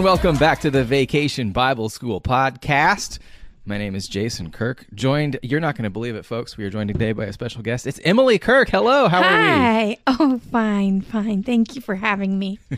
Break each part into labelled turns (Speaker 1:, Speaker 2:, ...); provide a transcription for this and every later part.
Speaker 1: And welcome back to the Vacation Bible School podcast. My name is Jason Kirk. Joined, you're not going to believe it, folks. We are joined today by a special guest. It's Emily Kirk. Hello, how are we?
Speaker 2: Hi. Oh, fine, fine. Thank you for having me.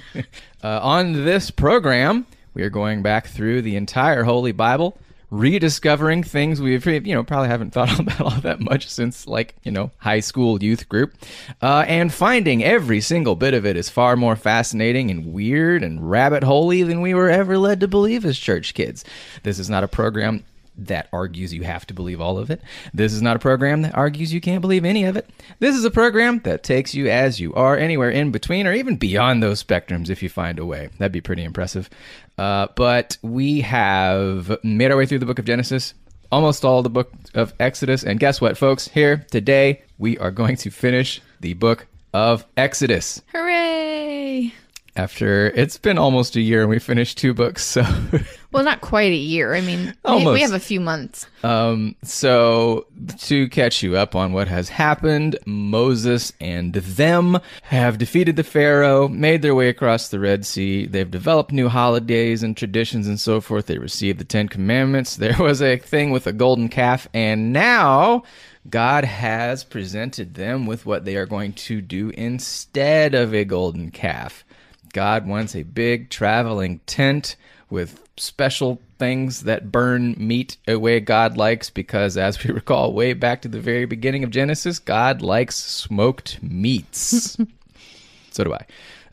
Speaker 1: Uh, on this program, we are going back through the entire Holy Bible, rediscovering things we've you know probably haven't thought about all that much since like you know high school youth group, uh, and finding every single bit of it is far more fascinating and weird and rabbit holey than we were ever led to believe as church kids. This is not a program that argues you have to believe all of it. This is not a program that argues you can't believe any of it. This is a program that takes you as you are, anywhere in between or even beyond those spectrums if you find a way. That'd be pretty impressive. Uh, but we have made our way through the book of Genesis, almost all the book of Exodus. And guess what, folks? Here today, we are going to finish the book of Exodus
Speaker 2: Hooray!
Speaker 1: after it's been almost a year and we finished two books. So.
Speaker 2: Well, not quite a year. I mean, we-
Speaker 1: Almost.
Speaker 2: we have a few months.
Speaker 1: Um, so to catch you up on what has happened, Moses and them have defeated the Pharaoh, made their way across the Red Sea. They've developed new holidays and traditions and so forth. They received the Ten Commandments. There was a thing with a golden calf, and now God has presented them with what they are going to do instead of a golden calf. God wants a big traveling tent with special things that burn meat a way God likes because, as we recall way back to the very beginning of Genesis, God likes smoked meats. so do I.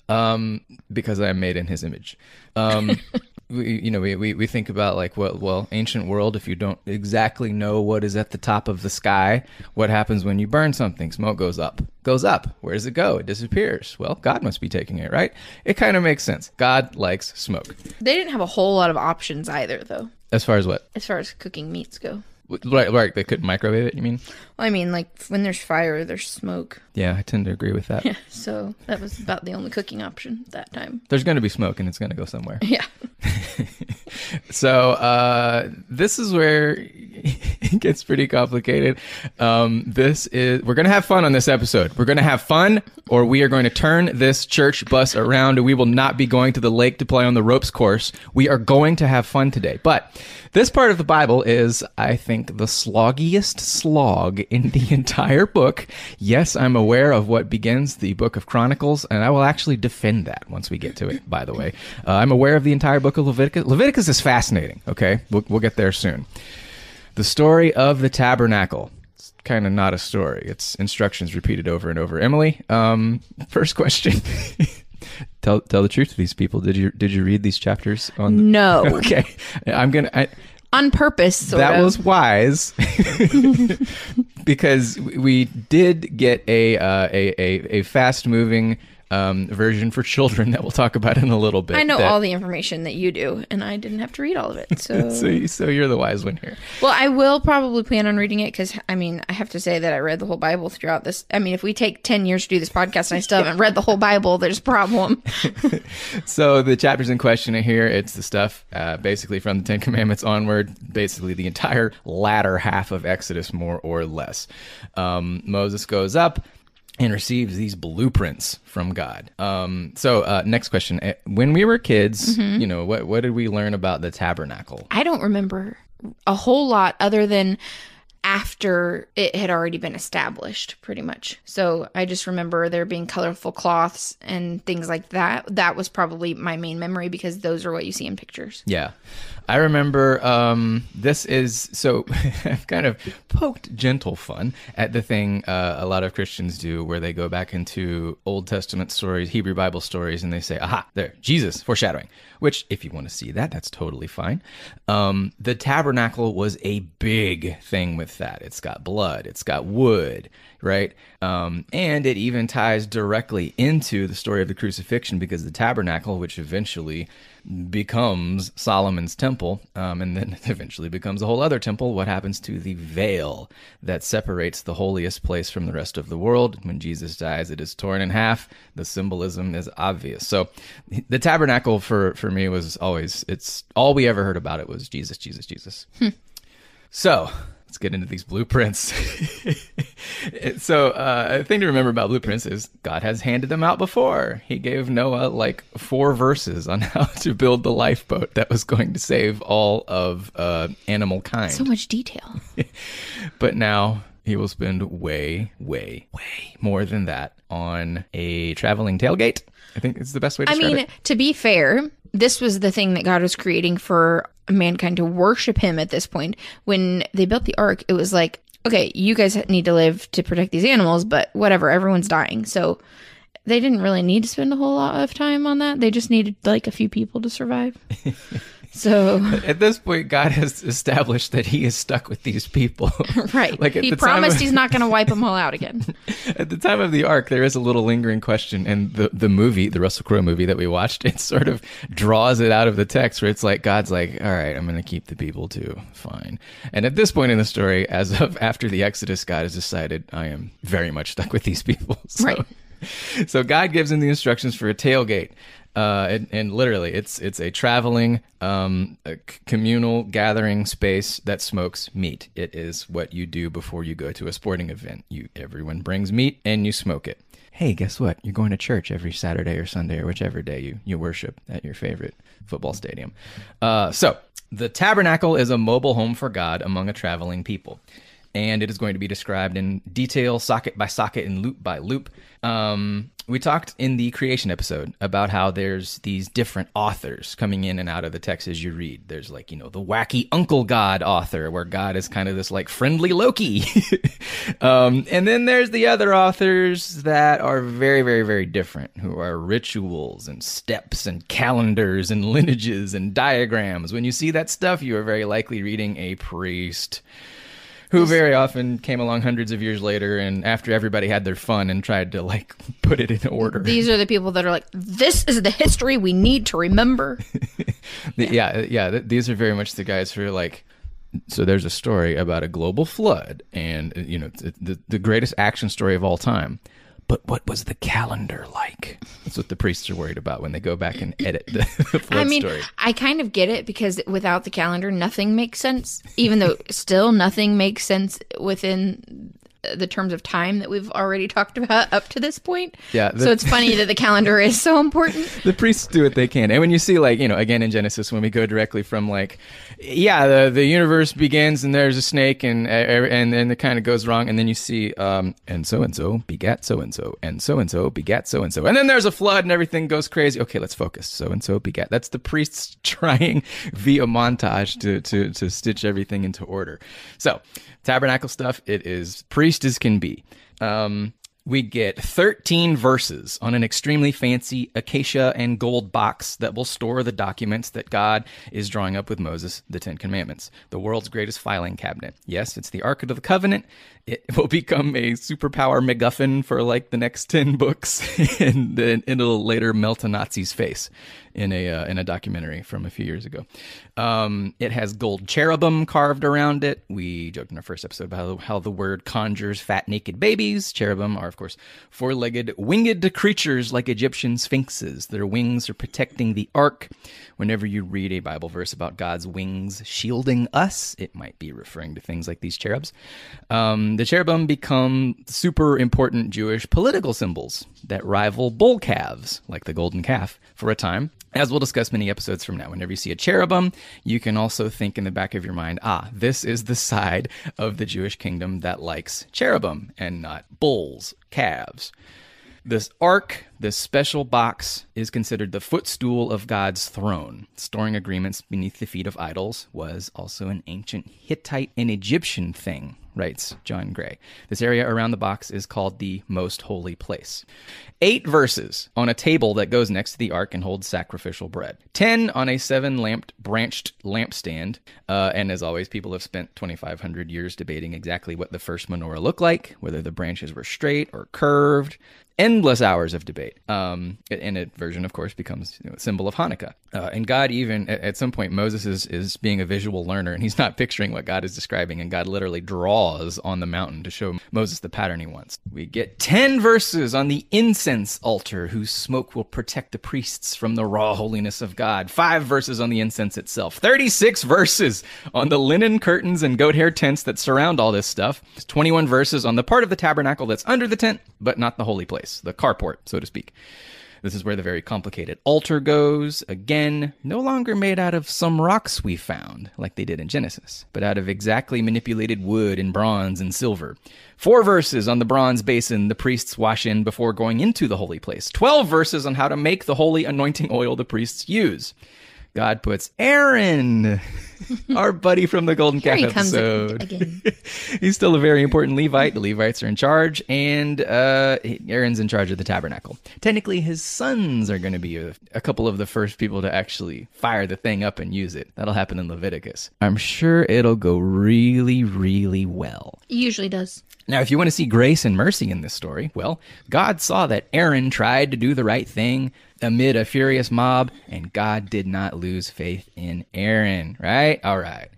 Speaker 1: Um, because I am made in his image. Um, we, you know, we, we, we think about like, well, well, ancient world, if you don't exactly know what is at the top of the sky, what happens when you burn something? Smoke goes up, goes up. Where does it go? It disappears. Well, God must be taking it, right? It kind of makes sense. God likes smoke.
Speaker 2: They didn't have a whole lot of options either, though,
Speaker 1: As far as what?
Speaker 2: as far as cooking meats go.
Speaker 1: Right, right. They couldn't microwave it, you mean?
Speaker 2: Well, I mean, like when there's fire, there's smoke.
Speaker 1: Yeah, I tend to agree with that.
Speaker 2: Yeah, So that was about the only cooking option that time.
Speaker 1: There's going to be smoke and it's going to go somewhere.
Speaker 2: Yeah.
Speaker 1: So uh, this is where it gets pretty complicated. Um, this is we're gonna have fun on this episode. We're gonna have fun, or we are going to turn this church bus around, and we will not be going to the lake to play on the ropes course. We are going to have fun today. But this part of the Bible is, I think, the sloggiest slog in the entire book. Yes, I'm aware of what begins the book of Chronicles, and I will actually defend that once we get to it. By the way, uh, I'm aware of the entire book of Leviticus. Leviticus is fascinating. Okay, we'll, we'll get there soon. The story of the tabernacle. It's kind of not a story. It's instructions repeated over and over. Emily, um, first question. tell tell the truth to these people. Did you did you read these chapters on? The-
Speaker 2: No.
Speaker 1: okay, I'm gonna. I,
Speaker 2: On purpose, sort
Speaker 1: that
Speaker 2: of.
Speaker 1: was wise because we did get a uh, a, a a fast moving um, version for children that we'll talk about in a little bit.
Speaker 2: I know
Speaker 1: that-
Speaker 2: all the information that you do, and I didn't have to read all of it. So,
Speaker 1: So, so you're the wise one here.
Speaker 2: well, I will probably plan on reading it because I mean, I have to say that I read the whole Bible throughout this. I mean, if we take ten years to do this podcast and I still haven't read the whole Bible, there's a problem.
Speaker 1: So the chapters in question are here. It's the stuff uh, basically from the Ten Commandments onward, basically the entire latter half of Exodus, more or less. Um, Moses goes up and receives these blueprints from God. Um, so uh, next question: Uh, When we were kids, you know, what what did we learn about the tabernacle?
Speaker 2: I don't remember a whole lot other than after it had already been established, pretty much. So I just remember there being colorful cloths and things like that. That was probably my main memory because those are what you see in pictures.
Speaker 1: Yeah. I remember um, this is so I've kind of poked gentle fun at the thing uh, a lot of Christians do where they go back into Old Testament stories, Hebrew Bible stories, and they say, aha, there, Jesus, foreshadowing. Which, if you want to see that, that's totally fine. Um, the tabernacle was a big thing with that. It's got blood, it's got wood, right? Um, and it even ties directly into the story of the crucifixion because the tabernacle, which eventually becomes Solomon's temple, um, and then eventually becomes a whole other temple. What happens to the veil that separates the holiest place from the rest of the world? When Jesus dies, it is torn in half. The symbolism is obvious. So, the tabernacle for for me was always it's all we ever heard about it was Jesus, Jesus, Jesus. So let's get into these blueprints. so uh, a thing to remember about blueprints is God has handed them out before. He gave Noah like four verses on how to build the lifeboat that was going to save all of uh, animal kind.
Speaker 2: So much detail.
Speaker 1: but now he will spend way, way, way more than that on a traveling tailgate. I think it's the best way to
Speaker 2: I mean,
Speaker 1: it.
Speaker 2: to be fair, this was the thing that God was creating for mankind to worship him at this point. When they built the ark, it was like, okay, you guys need to live to protect these animals, but whatever, everyone's dying. So they didn't really need to spend a whole lot of time on that. They just needed like a few people to survive. so,
Speaker 1: At this point, God has established that he is stuck with these people.
Speaker 2: right.
Speaker 1: Like at
Speaker 2: he
Speaker 1: the time
Speaker 2: promised
Speaker 1: of-
Speaker 2: he's not going to wipe them all out again.
Speaker 1: At the time of the ark, there is a little lingering question, and the the movie, the Russell Crowe movie that we watched, it sort of draws it out of the text, where it's like God's like, "All right, I'm going to keep the people too, fine." And at this point in the story, as of after the Exodus, God has decided, "I am very much stuck with these people." So,
Speaker 2: Right.
Speaker 1: So God gives him the instructions for a tailgate. Uh, and, and literally, it's it's a traveling, um, a communal gathering space that smokes meat. It is what you do before you go to a sporting event. You everyone brings meat and you smoke it. Hey, guess what? You're going to church every Saturday or Sunday or whichever day you, you worship at your favorite football stadium. Uh, so the tabernacle is a mobile home for God among a traveling people and it is going to be described in detail, socket by socket, and loop by loop. Um, we talked in the creation episode about how there's these different authors coming in and out of the text as you read. There's like, you know, the wacky Uncle God author, where God is kind of this like friendly Loki. um, and then there's the other authors that are very, very, very different, who are rituals and steps and calendars and lineages and diagrams. When you see that stuff, you are very likely reading a priest who very often came along hundreds of years later and after everybody had their fun and tried to like put it in order.
Speaker 2: These are the people that are like, this is the history we need to remember.
Speaker 1: The- yeah, yeah, th- these are very much the guys who are like so there's a story about a global flood and you know the the greatest action story of all time. But what was the calendar like? That's what the priests are worried about when they go back and edit the, the flood
Speaker 2: I mean,
Speaker 1: story.
Speaker 2: I kind of get it because without the calendar, nothing makes sense. Even though still nothing makes sense within the terms of time that we've already talked about up to this point.
Speaker 1: Yeah, the-
Speaker 2: so it's funny that the calendar is so important.
Speaker 1: the priests do what they can. And when you see like, you know, again in Genesis when we go directly from like yeah, the the universe begins and there's a snake and and then it kind of goes wrong and then you see um and so and so begat so and so and so and so begat so and so. And then there's a flood and everything goes crazy. Okay, let's focus. So and so begat. That's the priests trying via montage to to to stitch everything into order. So, tabernacle stuff, it is priest as can be. Um we get 13 verses on an extremely fancy acacia and gold box that will store the documents that God is drawing up with Moses, the Ten Commandments, the world's greatest filing cabinet. Yes, it's the Ark of the Covenant. It will become a superpower MacGuffin for like the next 10 books, and then it'll later melt a Nazi's face in a uh, in a documentary from a few years ago. Um, it has gold cherubim carved around it. We joked in our first episode about how the word conjures fat naked babies. Cherubim are, of course, four-legged winged creatures like Egyptian sphinxes. Their wings are protecting the ark. Whenever you read a Bible verse about God's wings shielding us, it might be referring to things like these cherubs. Um, the cherubim become super important Jewish political symbols that rival bull calves, like the golden calf, for a time. As we'll discuss many episodes from now, whenever you see a cherubim, you can also think in the back of your mind, ah, this is the side of the Jewish kingdom that likes cherubim and not bulls, calves. This ark, this special box, is considered the footstool of God's throne. Storing agreements beneath the feet of idols was also an ancient Hittite and Egyptian thing, writes John Gray. This area around the box is called the most holy place. Eight verses on a table that goes next to the ark and holds sacrificial bread. Ten on a seven lamped branched lampstand. Uh, and as always, people have spent 2,500 years debating exactly what the first menorah looked like, whether the branches were straight or curved. Endless hours of debate. Um, and a version, of course, becomes you know, a symbol of Hanukkah. Uh, and God even at, at, some point Moses is is being a visual learner, and he's not picturing what God is describing, and God literally draws on the mountain to show Moses the pattern he wants. We get ten verses on the incense altar, whose smoke will protect the priests from the raw holiness of God. Five verses on the incense itself. Thirty-six verses on the linen curtains and goat hair tents that surround all this stuff. Twenty-one verses on the part of the tabernacle that's under the tent, but not the holy place, the carport, so to speak. This is where the very complicated altar goes. Again, no longer made out of some rocks we found, like they did in Genesis, but out of exactly manipulated wood and bronze and silver. Four verses on the bronze basin the priests wash in before going into the holy place. Twelve verses on how to make the holy anointing oil the priests use. God puts Aaron, our buddy from the Golden Calf episode. Again. He's still a very important Levite. The Levites are in charge, and uh, Aaron's in charge of the tabernacle. Technically, his sons are going to be a, a, couple of the first people to actually fire the thing up and use it. That'll happen in Leviticus. I'm sure it'll go really, really well.
Speaker 2: It usually does.
Speaker 1: Now, if you want to see grace and mercy in this story, well, God saw that Aaron tried to do the right thing, amid a furious mob, and God did not lose faith in Aaron, right? All right.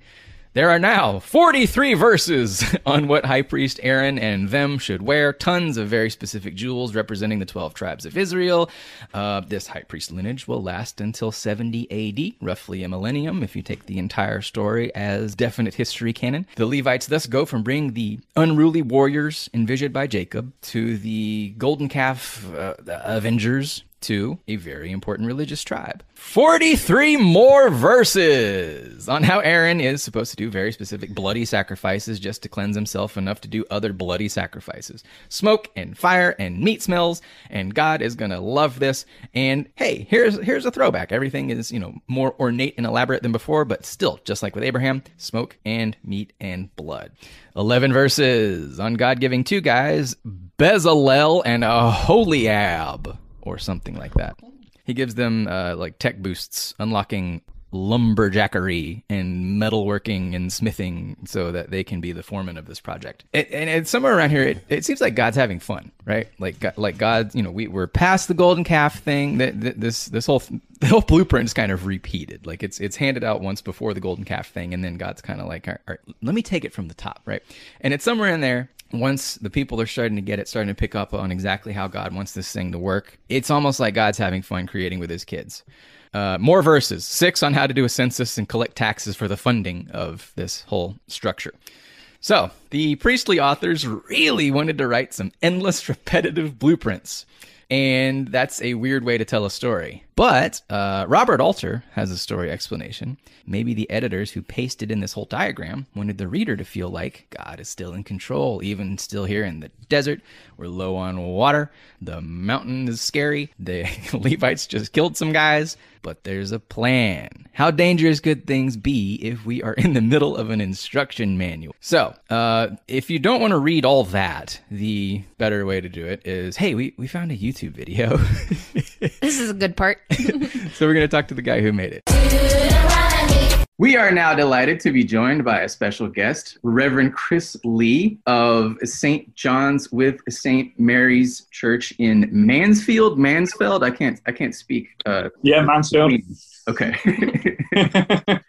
Speaker 1: There are now 43 verses on what high priest Aaron and them should wear. Tons of very specific jewels representing the 12 tribes of Israel. Uh, this high priest lineage will last until 70 AD, roughly a millennium, if you take the entire story as definite history canon. The Levites thus go from being the unruly warriors envisioned by Jacob to the golden calf uh, avengers to a very important religious tribe. 43 more verses on how Aaron is supposed to do very specific bloody sacrifices just to cleanse himself enough to do other bloody sacrifices. Smoke and fire and meat smells, and God is going to love this. And hey, here's here's a throwback. Everything is, you know, more ornate and elaborate than before, but still just like with Abraham, smoke and meat and blood. 11 verses on God giving two guys Bezalel and Aholiab or something like that. He gives them uh, like tech boosts, unlocking lumberjackery and metalworking and smithing so that they can be the foreman of this project. It, and somewhere around here, it, it, seems like God's having fun, right? Like, like God, you know, we, we're past the golden calf thing. That this this whole the whole blueprint is kind of repeated. Like it's it's handed out once before the golden calf thing, and then God's kind of like, all right, let me take it from the top, right? And it's somewhere in there once the people are starting to get it, starting to pick up on exactly how God wants this thing to work, it's almost like God's having fun creating with his kids. Uh, more verses, six on how to do a census and collect taxes for the funding of this whole structure. So, the priestly authors really wanted to write some endless, repetitive blueprints. And that's a weird way to tell a story. But uh, Robert Alter has a story explanation. Maybe the editors who pasted in this whole diagram wanted the reader to feel like God is still in control, even still here in the desert. We're low on water. The mountain is scary. The Levites just killed some guys, but there's a plan. How dangerous could things be if we are in the middle of an instruction manual? So, uh, if you don't want to read all that, the better way to do it is hey, we, we found a YouTube video.
Speaker 2: this is a good part.
Speaker 1: so we're going to talk to the guy who made it. We are now delighted to be joined by a special guest, Reverend Chris Lee of St. John's with St. Mary's Church in Mansfield. Mansfield. I can't. I can't speak.
Speaker 3: Uh, yeah, Mansfield.
Speaker 1: Okay.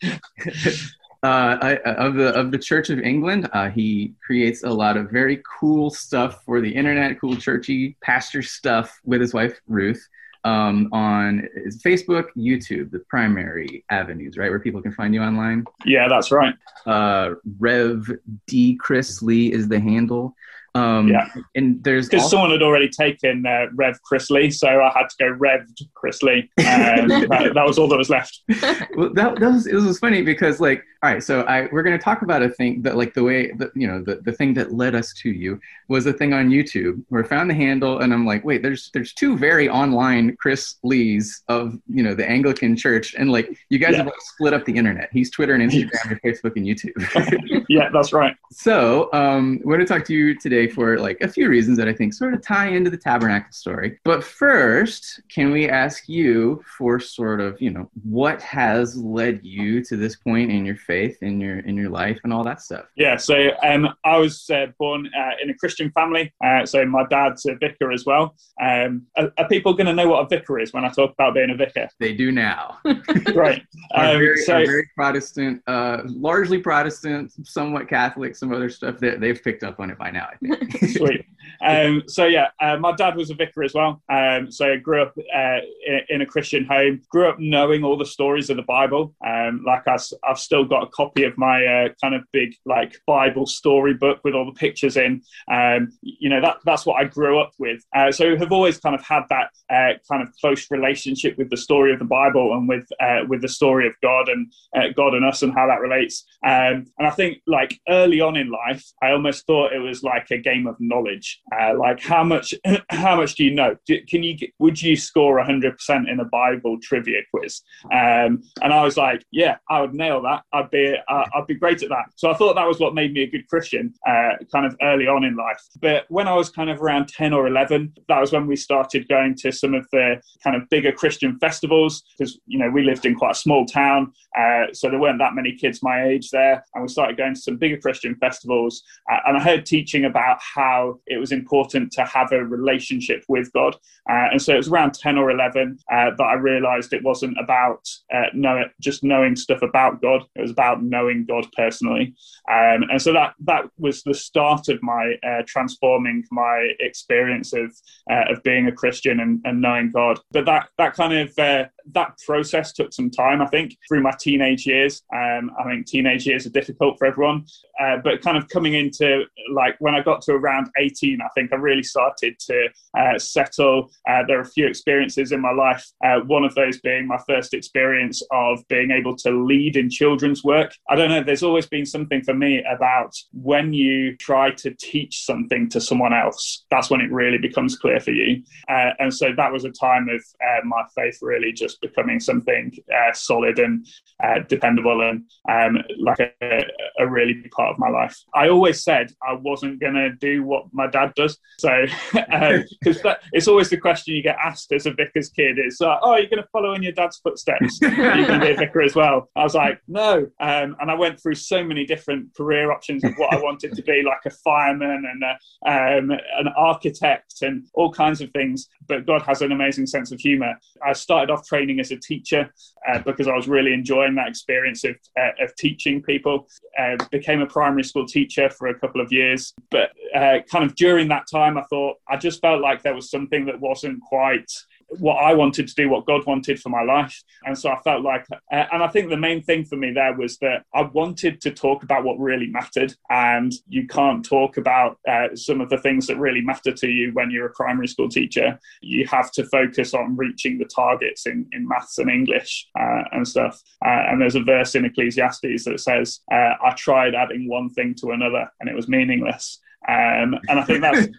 Speaker 1: Uh, I, of the of the Church of England. Uh, he creates a lot of very cool stuff for the internet, cool churchy pastor stuff with his wife Ruth um, on Facebook, YouTube, the primary avenues, right, where people can find you online.
Speaker 3: Yeah, that's right.
Speaker 1: Uh, Rev D Chris Lee is the handle.
Speaker 3: Um, yeah,
Speaker 1: and there's
Speaker 3: because also- someone had already taken uh, Rev Chris Lee, so I had to go Reved Chris Lee. Um, that, that, was all that was left.
Speaker 1: well, that, that was it was funny because like, all right, so I we're going to talk about a thing that like the way that you know the, the thing that led us to you was a thing on YouTube where I found the handle and I'm like, wait, there's there's two very online Chris Lees of you know the Anglican Church, and like you guys yeah. have like split up the internet. He's Twitter and Instagram, and Facebook and YouTube.
Speaker 3: yeah, that's right.
Speaker 1: So um, we're going to talk to you today
Speaker 4: today for like a few reasons that I think sort of tie into the tabernacle story. But first, can we ask you for sort of, you know, what has led you to this point in your faith, in your in your life, and all that stuff?
Speaker 3: Yeah, so um, I was uh, born uh, in a Christian family, uh, so my dad's a vicar as well. Um, are, are people going to know what a vicar is when I talk about being a vicar?
Speaker 4: They do now.
Speaker 3: right. Um,
Speaker 4: very,
Speaker 3: so-
Speaker 4: very Protestant, uh, largely Protestant, somewhat Catholic, some other stuff that they've picked up on it by now. I think.
Speaker 3: Sweet. Um, so yeah, uh, my dad was a vicar as well. Um, so I grew up uh, in, in a Christian home. Grew up knowing all the stories of the Bible. Um, like I, have still got a copy of my uh, kind of big like Bible story book with all the pictures in. Um, you know that that's what I grew up with. Uh, so have always kind of had that uh, kind of close relationship with the story of the Bible and with uh, with the story of God and God and us and how that relates. Um, and I think like early on in life, I almost thought it was like a game of knowledge. Uh, like how much how much do you know? Do, can you would you score hundred percent in a Bible trivia quiz? Um, and I was like, yeah, I would nail that. I'd be uh, I'd be great at that. So I thought that was what made me a good Christian, uh, kind of early on in life. But when I was kind of around ten or eleven, that was when we started going to some of the kind of bigger Christian festivals because you know we lived in quite a small town, uh, so there weren't that many kids my age there, and we started going to some bigger Christian festivals. Uh, and I heard teaching about how it was important to have a relationship with God, uh, and so it was around ten or eleven uh, that I realised it wasn't about uh, know just knowing stuff about God; it was about knowing God personally. Um, and so that that was the start of my uh, transforming my experience of uh, of being a Christian and, and knowing God. But that that kind of uh, that process took some time. I think through my teenage years. Um, I think teenage years are difficult for everyone, uh, but kind of coming into like when I got to around eighteen, I think I really started to uh, settle. Uh, there are a few experiences in my life. Uh, one of those being my first experience of being able to lead in children's work. I don't know. There's always been something for me about when you try to teach something to someone else. That's when it really becomes clear for you. Uh, and so that was a time of uh, my faith really just becoming something uh, solid and uh, dependable and um, like a, a really big part of my life. I always said I wasn't going to do what my dad does. So, because it's always the question you get asked as a vicar's kid is, uh, oh, you're going to follow in your dad's footsteps? Are you going to be a vicar as well? I was like, no. Um, and I went through so many different career options of what I wanted to be, like a fireman and a, um, an architect and all kinds of things. But God has an amazing sense of humor. I started off training as a teacher uh, because I was really enjoying that experience of, uh, of teaching people. Uh, became a primary school teacher for a couple of years. But uh, kind of during that time, I thought I just felt like there was something that wasn't quite what I wanted to do, what God wanted for my life. And so I felt like, uh, and I think the main thing for me there was that I wanted to talk about what really mattered. And you can't talk about uh, some of the things that really matter to you when you're a primary school teacher. You have to focus on reaching the targets in, in maths and English uh, and stuff. Uh, and there's a verse in Ecclesiastes that says, uh, I tried adding one thing to another and it was meaningless. Um, and I think that's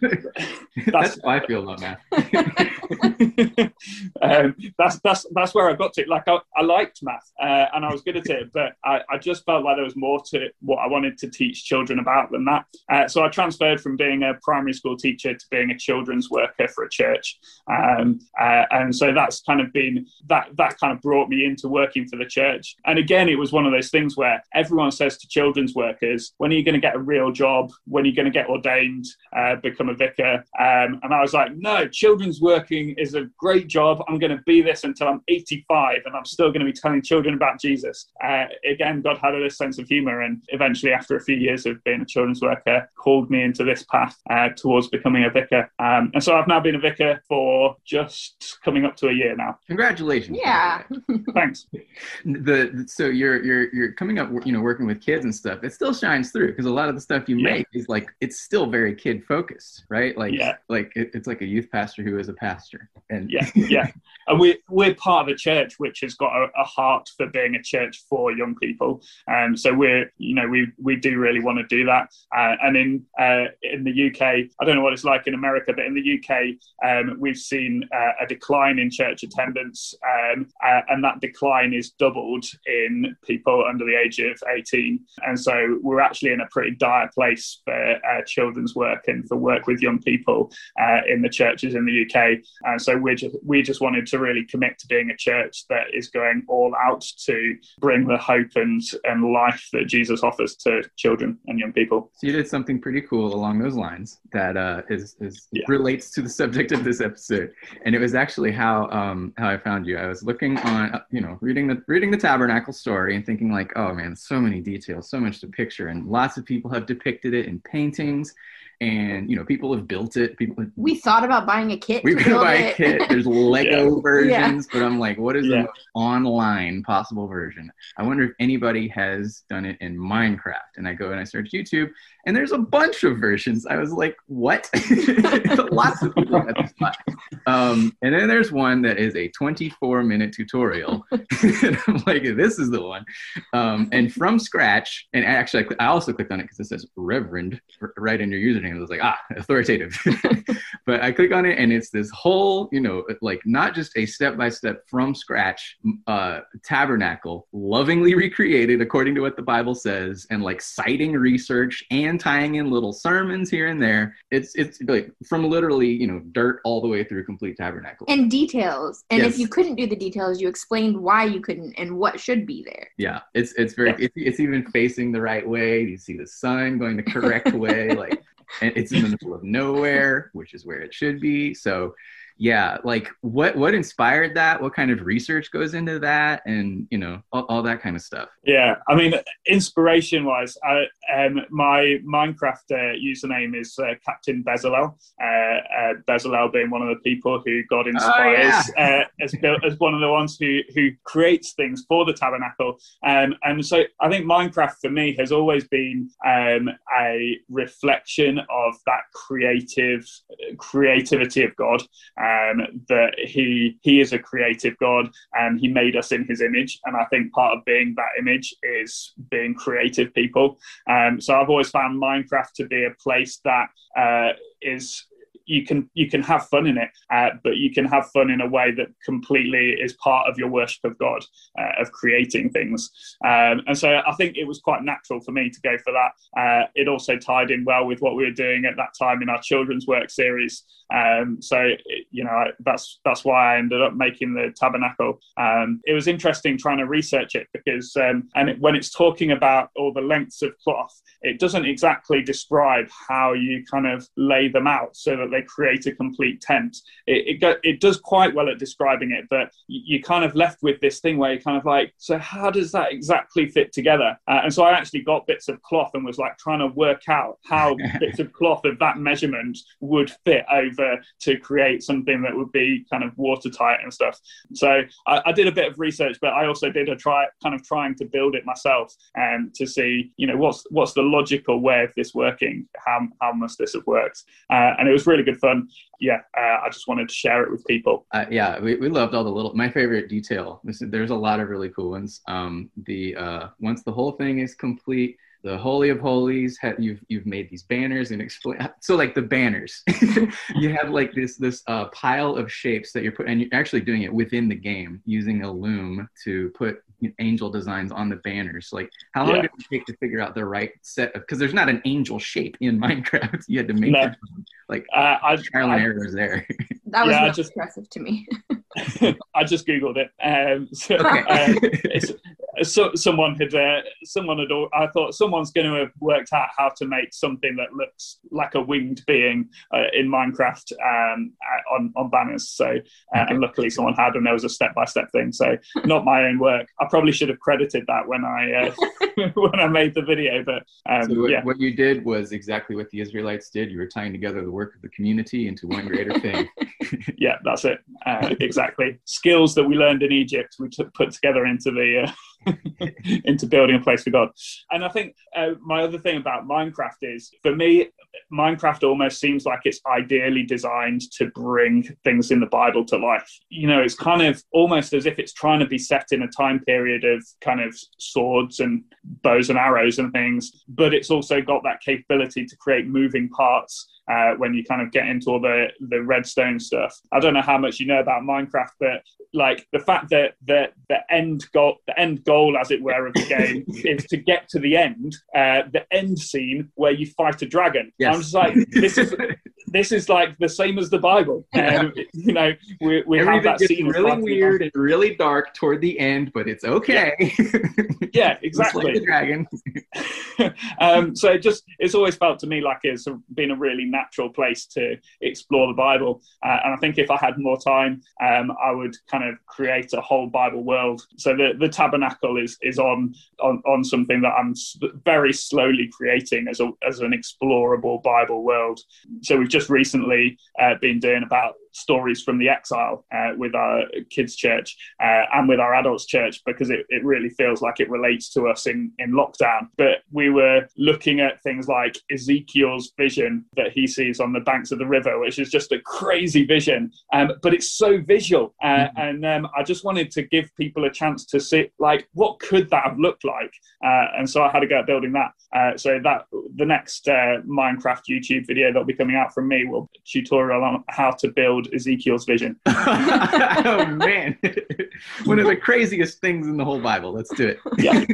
Speaker 4: that's, that's I feel about math.
Speaker 3: um, that's that's that's where I got to. Like I, I liked math uh, and I was good at it, but I, I, just felt like there was more to what I wanted to teach children about than that. Uh, so I transferred from being a primary school teacher to being a children's worker for a church, um, uh, and so that's kind of been that that kind of brought me into working for the church. And again, it was one of those things where everyone says to children's workers, "When are you going to get a real job? When are you going to get ordained, uh, become a vicar?" Um, and I was like, "No, children's working is a great job. I'm going to be this until I'm 85, and I'm still going to be telling children about Jesus." Uh, again, God had a sense of humor, and eventually, after a few years of being a children's worker, called me into this path uh, towards becoming a vicar. Um, and so I've now been a vicar for just coming up to a year now.
Speaker 4: Congratulations!
Speaker 2: Yeah.
Speaker 3: Thanks.
Speaker 4: The so you're you're you're coming up, you know, working with kids and stuff. It still shines through because a lot of the stuff you
Speaker 3: Yeah.
Speaker 4: make is like it's still very kid focused, right? Like
Speaker 3: Yeah.
Speaker 4: like it, it's like a youth pastor who is a pastor, and
Speaker 3: yeah, yeah. And we we're part of a church which has got a, a heart for being a church for young people. Um, so we're you know we we do really want to do that. Uh, and in uh, in the UK, I don't know what it's like in America, but in the UK, um, we've seen uh, a decline in church attendance, um, uh, and that decline is doubled in people under the age of 18. And so we're actually in a pretty dire place for uh, children's work and for work with young people uh, in the churches in the UK. And so we just we just wanted to really commit to being a church that is going all out to bring the hope and and life that Jesus offers to children and young people.
Speaker 1: So you did something pretty cool along those lines that uh, is, is yeah. relates to the subject of this episode, and it was actually how um, how I found you. I was looking on, you know, reading the reading the Tabernacle story and thinking like, oh man, so many details, so much to picture, and lots of people have depicted it in paintings things and you know people have built it. People
Speaker 2: we thought about buying a kit
Speaker 1: we could buy it. a kit. There's lego yeah. versions yeah. but i'm like what is yeah. the online possible version? I wonder if anybody has done it in minecraft. And i go and i search youtube and there's a bunch of versions. I was like what? Lots of people at this spot um, and then there's one that is a 24 minute tutorial. And i'm like this is the one. Um, and from scratch and actually i also clicked on it because it says reverend right in your username username. I was like, ah, authoritative. but I click on it and it's this whole, you know, like not just a step by step from scratch uh, tabernacle, lovingly recreated according to what the Bible says, and like citing research and tying in little sermons here and there. It's it's like from literally, you know, dirt all the way through complete tabernacle.
Speaker 2: And details. And yes. if you couldn't do the details, you explained why you couldn't and what should be there.
Speaker 1: Yeah, it's it's very it's, it's even facing the right way. You see the sun going the correct way. Like it's in the middle of nowhere, which is where it should be. So yeah like what what inspired that? What kind of research goes into that? And you know all, all that kind of stuff.
Speaker 3: Yeah i mean inspiration wise I, um, my minecraft uh, username is uh, captain bezalel uh, uh, bezalel being one of the people who god inspires oh, yeah. Uh, as, as one of the ones who who creates things for the tabernacle. Um, and so i think minecraft for me has always been um, a reflection of that creative creativity of god um, that he he is a creative God and he made us in his image. And I think part of being that image is being creative people. Um, so I've always found Minecraft to be a place that uh, is you can you can have fun in it, uh, but you can have fun in a way that completely is part of your worship of God, uh, of creating things. Um, and so I think it was quite natural for me to go for that. Uh, it also tied in well with what we were doing at that time in our children's work series. Um, so you know that's that's why I ended up making the tabernacle. Um, it was interesting trying to research it because um, and it, when it's talking about all the lengths of cloth, it doesn't exactly describe how you kind of lay them out so that they create a complete tent. It, it, it does quite well at describing it, but you, are kind of left with this thing where you're kind of like, so how does that exactly fit together? Uh, and so I actually got bits of cloth and was like trying to work out how bits of cloth of that measurement would fit over to create something that would be kind of watertight and stuff. So I, I did a bit of research, but I also did a try kind of trying to build it myself and to see, you know, what's what's the logical way of this working? How how must this have worked? Uh, and it was really good fun. Yeah, uh, I just wanted to share it with people.
Speaker 1: Uh, yeah, we, we loved all the little. My favorite detail. This, there's a lot of really cool ones. Um, the uh, once the whole thing is complete, the holy of holies have, you've you've made these banners and explain so like the banners you have like this this uh, pile of shapes that you're putting and you're actually doing it within the game using a loom to put angel designs on the banners like how long yeah. did it take to figure out the right set of because there's not an angel shape in minecraft you had to make no. Like uh, I, trial and errors there
Speaker 2: that was yeah, just, impressive to me
Speaker 3: I just googled it. Um, so, okay. uh, so, someone had uh, someone had I thought someone's going to have worked out how to make something that looks like a winged being uh, in Minecraft um, uh, on on banners. So uh, okay. and luckily someone had, and there was a step by step thing. So not my own work. I probably should have credited that when I uh, when I made the video. But um,
Speaker 1: so what,
Speaker 3: yeah.
Speaker 1: what you did was exactly what the Israelites did. You were tying together the work of the community into one greater thing.
Speaker 3: yeah, that's it. Uh, exactly. Skills that we learned in Egypt, we took, put together into the into building a place for God. And I think uh, my other thing about Minecraft is, for me, Minecraft almost seems like it's ideally designed to bring things in the Bible to life. You know, it's kind of almost as if it's trying to be set in a time period of kind of swords and bows and arrows and things, but it's also got that capability to create moving parts uh, when you kind of get into all the the redstone stuff. I don't know how much you know about Minecraft, but like the fact that the the end goal, the end goal, as it were, of the game is to get to the end, uh, the end scene where you fight a dragon.
Speaker 1: Yes.
Speaker 3: I'm just like, this is this is like the same as the Bible. Um, you know, we, we have that scene
Speaker 1: really weird and really dark toward the end, but it's okay.
Speaker 3: Yeah,
Speaker 1: Just like
Speaker 3: exactly.
Speaker 1: the dragon.
Speaker 3: um, so it just it's always felt to me like it's been a really natural place to explore the Bible. Uh, and I think if I had more time, um, I would kind of create a whole Bible world. So the, the tabernacle is is on, on on something that I'm very slowly creating as a as an explorable Bible world. So we've just recently uh, been doing about stories from the exile uh, with our kids church uh, and with our adults church because it, it really feels like it relates to us in, in lockdown. But we were looking at things like Ezekiel's vision that he sees on the banks of the river, which is just a crazy vision, um, but it's so visual. Uh,
Speaker 1: Mhm.
Speaker 3: And um, I just wanted to give people a chance to see, like, what could that have looked like? Uh, and so I had to go at building that. Uh, so that the next uh, Minecraft YouTube video that'll be coming out from me will tutorial on how to build Ezekiel's vision.
Speaker 1: oh man, one of the craziest things in the whole Bible. Let's do it.
Speaker 3: Yeah.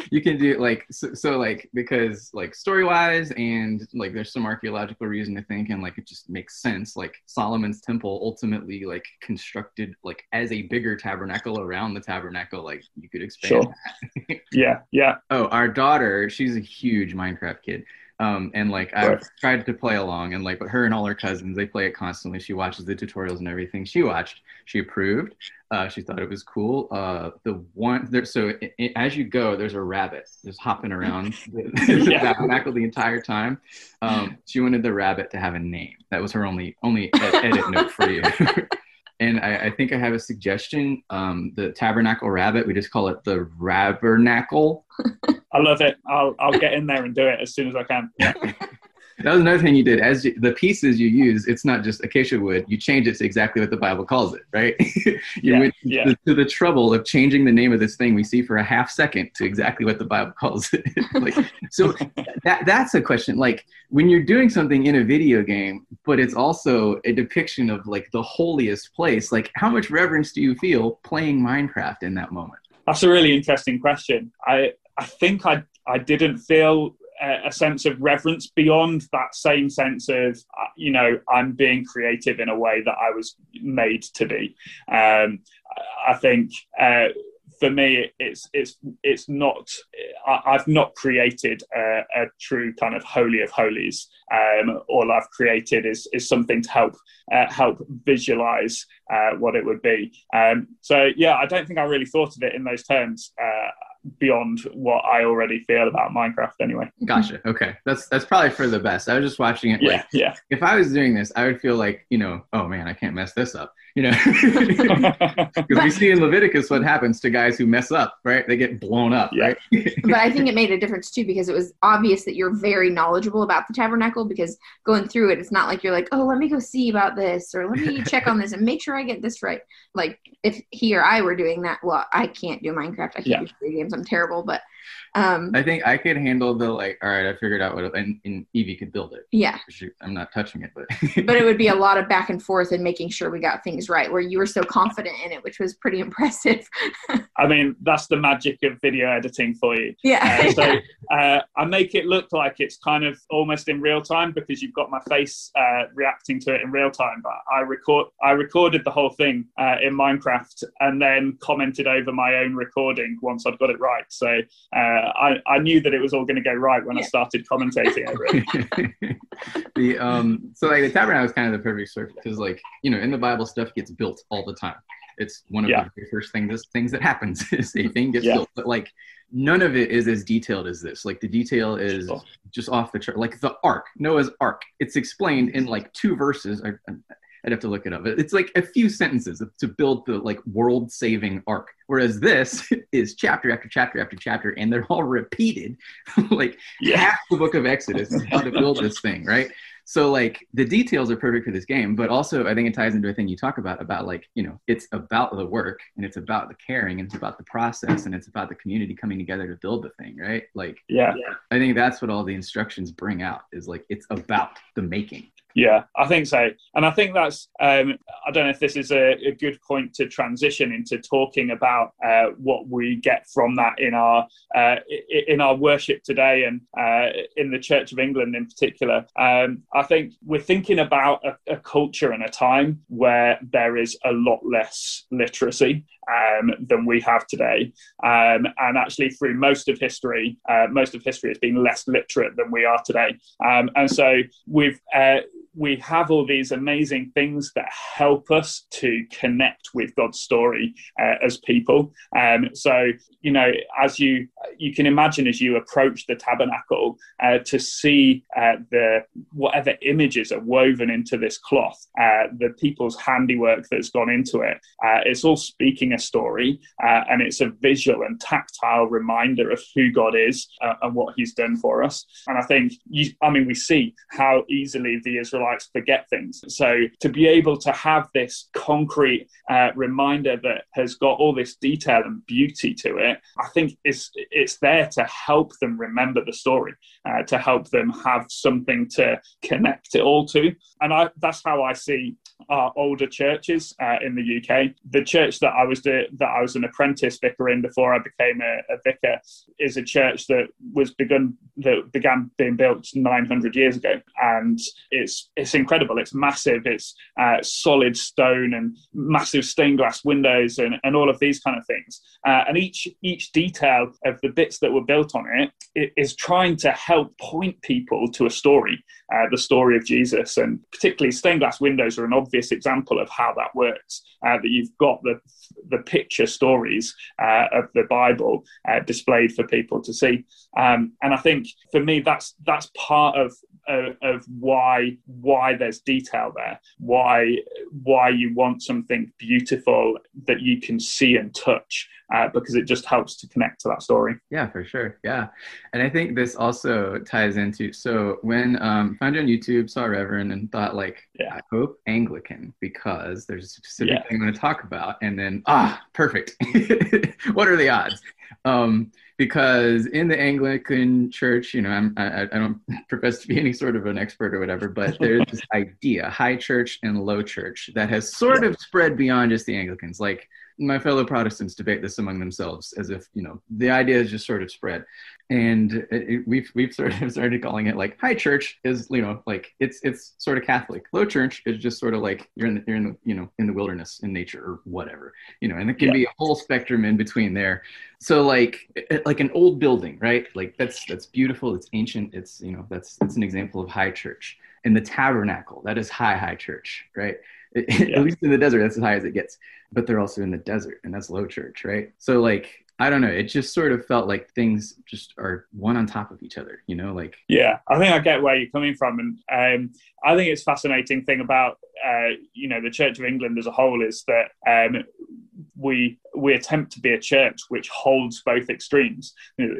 Speaker 1: you can do it like so, so, like because like story wise and like there's some archaeological reason to think and like it just makes sense. Like Solomon's temple ultimately like constructed like as a bigger tabernacle around the tabernacle. Like you could expand.
Speaker 3: Sure. Yeah, yeah,
Speaker 1: Oh, our daughter, she's a huge Minecraft kid. Um, and like I've
Speaker 3: Right.
Speaker 1: tried to play along, and like, but her and all her cousins, they play it constantly. She watches the tutorials and everything. She watched, she approved. Uh, she thought it was cool. Uh, the one there, so i i as you go, there's a rabbit just hopping around
Speaker 3: Yeah.
Speaker 1: the entire time. Um, she wanted the rabbit to have a name. That was her only only ed- edit note for you. And I, I think I have a suggestion. Um, the tabernacle rabbit, we just call it the rabernacle.
Speaker 3: I love it. I'll I'll get in there and do it as soon as I can. Yeah,
Speaker 1: That was another thing you did. As you, the pieces you use, it's not just acacia wood. You change it to exactly what the Bible calls it, right? you
Speaker 3: Yeah,
Speaker 1: went
Speaker 3: yeah.
Speaker 1: To, to the trouble of changing the name of this thing we see for a half second to exactly what the Bible calls it. like, so that that's a question. Like when you're doing something in a video game, but it's also a depiction of like the holiest place. Like how much reverence do you feel playing Minecraft in that moment?
Speaker 3: that's a really interesting question. I I think I I didn't feel a, sense of reverence beyond that same sense of uh, you know I'm being creative in a way that I was made to be. Um, I- think. Uh, for me, it's it's it's not. I've not created a, a true kind of holy of holies. Um, all I've created is is something to help uh, help visualize uh, what it would be. Um, so yeah, I don't think I really thought of it in those terms uh, beyond what I already feel about Minecraft. Anyway,
Speaker 1: Gotcha. Okay, that's that's probably for the best. I was just watching it. Like,
Speaker 3: yeah, yeah.
Speaker 1: if I was doing this, I would feel like, you know, oh man, I can't mess this up. You know, because we see in Leviticus what happens to guys who mess up, right? They get blown up,
Speaker 3: Yeah.
Speaker 1: right?
Speaker 2: but I think it made a difference too because it was obvious that you're very knowledgeable about the tabernacle because going through it, it's not like you're like, oh, let me go see about this or let me check on this and make sure I get this right. Like if he or I were doing that, well, I can't do Minecraft. I can't
Speaker 3: Yeah.
Speaker 2: do video games. I'm terrible. But um,
Speaker 1: I think I could handle the like, all right, I figured out what, and, and Evie could build it.
Speaker 2: yeah,
Speaker 1: I'm not touching it, but
Speaker 2: but it would be a lot of back and forth and making sure we got things right. Where you were so confident in it, which was pretty impressive.
Speaker 3: I mean, that's the magic of video editing for you.
Speaker 2: yeah.
Speaker 3: Uh, so uh, I make it look like it's kind of almost in real time because you've got my face uh, reacting to it in real time. But I record, I recorded the whole thing uh, in Minecraft and then commented over my own recording once I'd got it right. So uh, I, I knew that it was all going to go right when I started commentating over it.
Speaker 1: the um, so like the tabernacle is kind of the perfect surface because like you know in the Bible stuff gets built all the time. It's one of
Speaker 3: Yeah.
Speaker 1: the very first things things that happens is a thing gets
Speaker 3: Yeah.
Speaker 1: built, but like none of it is as detailed as this. Like the detail is
Speaker 3: Sure.
Speaker 1: just off the chart. Like the ark, Noah's ark. It's explained in like two verses. I, I'd have to look it up. It's like a few sentences to build the like world-saving ark. Whereas this is chapter after chapter after chapter, and they're all repeated. like
Speaker 3: Yeah.
Speaker 1: half the book of Exodus is how to build this thing, right? So like the details are perfect for this game, but also I think it ties into a thing you talk about about like, you know, it's about the work and it's about the caring and it's about the process and it's about the community coming together to build the thing, right? Like
Speaker 3: Yeah.
Speaker 1: I think that's what all the instructions bring out is like it's about the making.
Speaker 3: Yeah, I think so, and I think that's. Um, I don't know if this is a, a, good point to transition into talking about uh, what we get from that in our uh, in our worship today, and uh, in the Church of England in particular. Um, I think we're thinking about a, a, culture and a time where there is a lot less literacy um, than we have today, um, and actually through most of history, uh, most of history has been less literate than we are today, um, and so we've uh, we have all these amazing things that help us to connect with God's story uh, as people. Um, so, you know, as you you can imagine as you approach the tabernacle uh, to see uh, the whatever images are woven into this cloth, uh, the people's handiwork that's gone into it. Uh, it's all speaking a story, uh, and it's a visual and tactile reminder of who God is and what He's done for us. And I think, you, I mean, we see how easily the Israelites Israelites forget things. So to be able to have this concrete uh, reminder that has got all this detail and beauty to it, I think it's it's there to help them remember the story, uh, to help them have something to connect it all to. And I, that's how I see our older churches uh, in the UK. The church that I was that I was an apprentice vicar in before I became a, a, vicar is a church that was begun that began being built 900 years ago, and it's it's incredible. It's massive. It's uh, solid stone and massive stained glass windows and, and all of these kind of things. Uh, and each each detail of the bits that were built on it, it is trying to help point people to a story, uh, the story of Jesus. And particularly stained glass windows are an obvious example of how that works. Uh, that you've got the the picture stories uh, of the Bible uh, displayed for people to see. Um, and I think for me, that's that's part of of, of why why there's detail there, why why you want something beautiful that you can see and touch, uh, because it just helps to connect to that story.
Speaker 1: Yeah, for sure. Yeah, and I think this also ties into so when um, found you on YouTube, saw Reverend, and thought like, yeah. I hope Anglican because there's a specific yeah. thing I'm going to talk about, and then ah, perfect. what are the odds? Um, because in the Anglican Church, you know, I'm, I, I don't profess to be any sort of an expert or whatever, but there's this idea, high church and low church, that has sort of spread beyond just the Anglicans. Like my fellow Protestants debate this among themselves as if you know the idea is just sort of spread, and it, it, we've we've sort of started calling it like high church is you know like it's it's sort of Catholic. Low church is just sort of like you're in the, you're in the, you know in the wilderness in nature or whatever you know, and it can yeah. be a whole spectrum in between there. So like like an old building, right? Like that's that's beautiful. It's ancient. It's you know that's that's an example of high church. And the tabernacle, that is high high church, right? yeah. at least in the desert that's as high as it gets but they're also in the desert and that's low church right so like i don't know it just sort of felt like things just are one on top of each other you know like
Speaker 3: yeah i think i get where you're coming from and um, i think it's fascinating thing about uh, you know the church of england as a whole is that um, we we attempt to be a church which holds both extremes.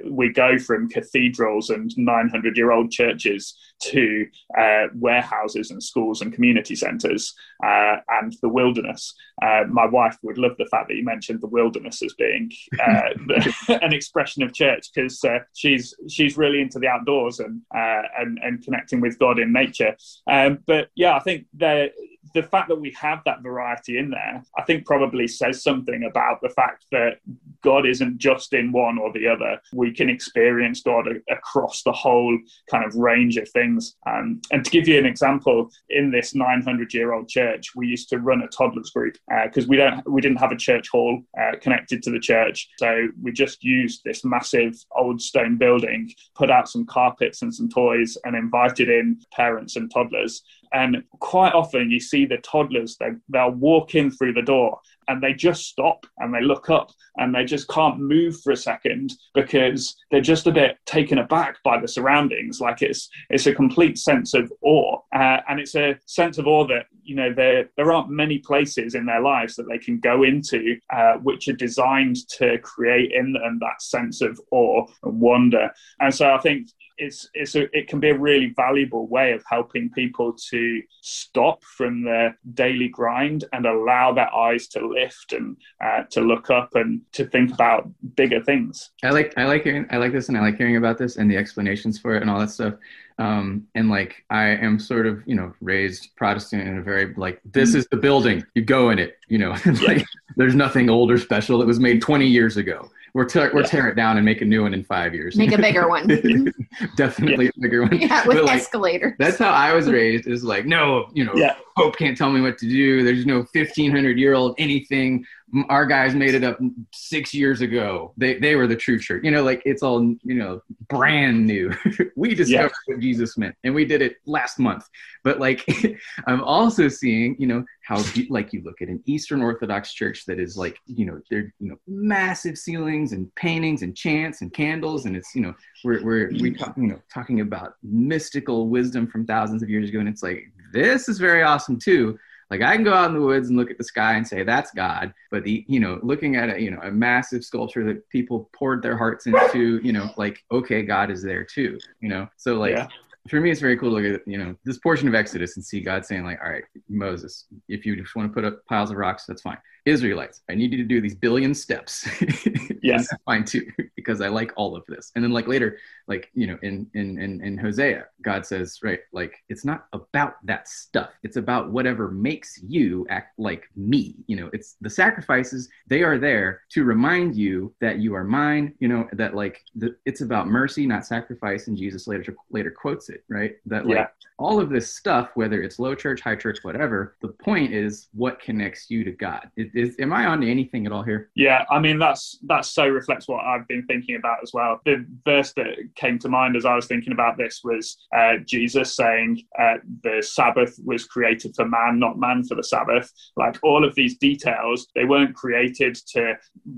Speaker 3: We go from cathedrals and 900 year old churches to uh, warehouses and schools and community centres uh, and the wilderness. Uh, my wife would love the fact that you mentioned the wilderness as being uh, an expression of church because uh, she's she's really into the outdoors and uh, and and connecting with God in nature. Um, but yeah, I think the the fact that we have that variety in there, I think probably says something about the fact that God isn't just in one or the other. We can experience God across the whole kind of range of things. Um, and to give you an example, in this 900 year old church, we used to run a toddlers group because uh, we don't we didn't have a church hall uh, connected to the church, so we just used this massive old stone building, put out some carpets and some toys, and invited in parents and toddlers. And quite often you see the toddlers, they, they'll walk in through the door and they just stop and they look up and they just can't move for a second because they're just a bit taken aback by the surroundings. Like it's it's a complete sense of awe uh, and it's a sense of awe that you know there there aren't many places in their lives that they can go into uh, which are designed to create in them that sense of awe and wonder. And so i think it's it's a, it can be a really valuable way of helping people to stop from their daily grind and allow their eyes to lift and uh, to look up and to think about bigger things.
Speaker 1: I like I like hearing I like this and I like hearing about this and the explanations for it and all that stuff. Um, and like I am sort of, you know, raised Protestant in a very like this is the building, you go in it, you know, like there's nothing old or special. It was made 20 years ago. We're te- we're
Speaker 3: Yeah.
Speaker 1: tear it down and make a new one in five years.
Speaker 2: Make a bigger one.
Speaker 1: Definitely a bigger one.
Speaker 2: yeah, with
Speaker 1: But, like,
Speaker 2: escalators.
Speaker 1: that's how I was raised. Is like, no, you know,
Speaker 3: Yeah.
Speaker 1: Pope can't tell me what to do. There's no 1500 year old anything. Our guys made it up six years ago. They they were the true church. You know, like it's all you know, brand new. we discovered what Jesus meant, and we did it last month. But like, I'm also seeing, you know, how like you look at an Eastern Orthodox church that is like, you know, they're you know massive ceilings and paintings and chants and candles, and it's you know we're we're we talk, you know talking about mystical wisdom from thousands of years ago, and it's like this is very awesome too. Like I can go out in the woods and look at the sky and say that's God, but the you know looking at a you know a massive sculpture that people poured their hearts into, you know like okay God is there too, you know. So like
Speaker 3: Yeah.
Speaker 1: For me it's very cool to look at you know this portion of Exodus and see God saying like all right Moses if you just want to put up piles of rocks that's fine. Israelites I need you to do these billion steps.
Speaker 3: Yes.
Speaker 1: fine too because I like all of this. And then like later like you know in in in, in hosea god says right like it's not about that stuff it's about whatever makes you act like me you know it's the sacrifices they are there to remind you that you are mine you know that like the, it's about mercy not sacrifice and jesus later later quotes it right that like
Speaker 3: Yeah.
Speaker 1: all of this stuff whether it's low church high church whatever the point is what connects you to god is, is am i on to anything at all here
Speaker 3: Yeah, I mean that's that so reflects what I've been thinking about as well. The verse that came to mind as I was thinking about this was uh, Jesus saying uh, the Sabbath was created for man, not man for the Sabbath. Like all of these details, they weren't created to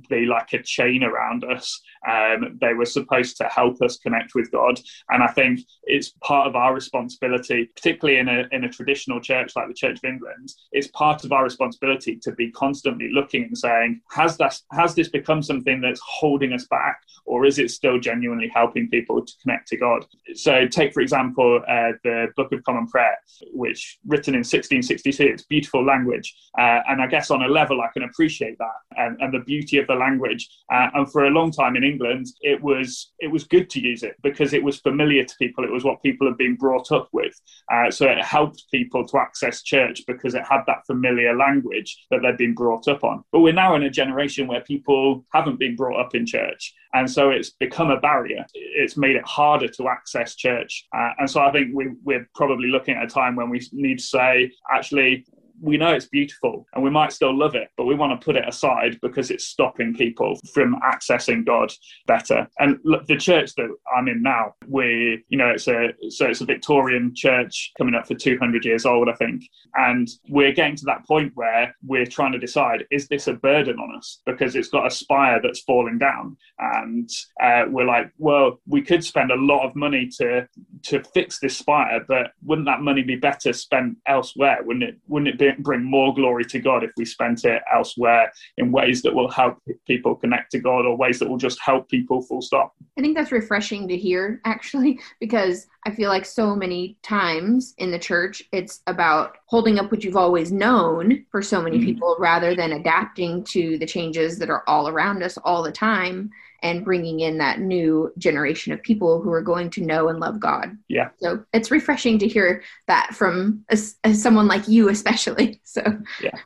Speaker 3: be like a chain around us. Um, they were supposed to help us connect with God, and I think it's part of our responsibility, particularly in a in a traditional church like the Church of England. It's part of our responsibility to be constantly looking and saying, has that has this become something that's holding us back, or is it still genuinely helping people to connect to God? So, take for example uh, the Book of Common Prayer, which written in 1662. It's beautiful language, uh, and I guess on a level I can appreciate that and, and the beauty of the language. Uh, and for a long time in England, it was it was good to use it because it was familiar to people. It was what people had been brought up with. Uh, so it helped people to access church because it had that familiar language that they'd been brought up on. But we're now in a generation where people haven't been brought up in church. And so it's become a barrier. It's made it harder to access church. Uh, and so I think we, we're probably looking at a time when we need to say, actually, we know it's beautiful and we might still love it, but we want to put it aside because it's stopping people from accessing God better. And look, the church that I'm in now, we, you know, it's a so it's a Victorian church coming up for 200 years old, I think, and we're getting to that point where we're trying to decide: is this a burden on us because it's got a spire that's falling down, and uh, we're like, well, we could spend a lot of money to to fix this spire, but wouldn't that money be better spent elsewhere? Wouldn't it? Wouldn't it be, bring more glory to God if we spent it elsewhere in ways that will help people connect to God or ways that will just help people? Full stop.
Speaker 2: I think that's refreshing to hear, actually, because I feel like so many times in the church, it's about holding up what you've always known for so many
Speaker 3: Mhm.
Speaker 2: people rather than adapting to the changes that are all around us all the time and bringing in that new generation of people who are going to know and love God.
Speaker 3: Yeah.
Speaker 2: So it's refreshing to hear that from as, as someone like you, especially. So,
Speaker 3: yeah.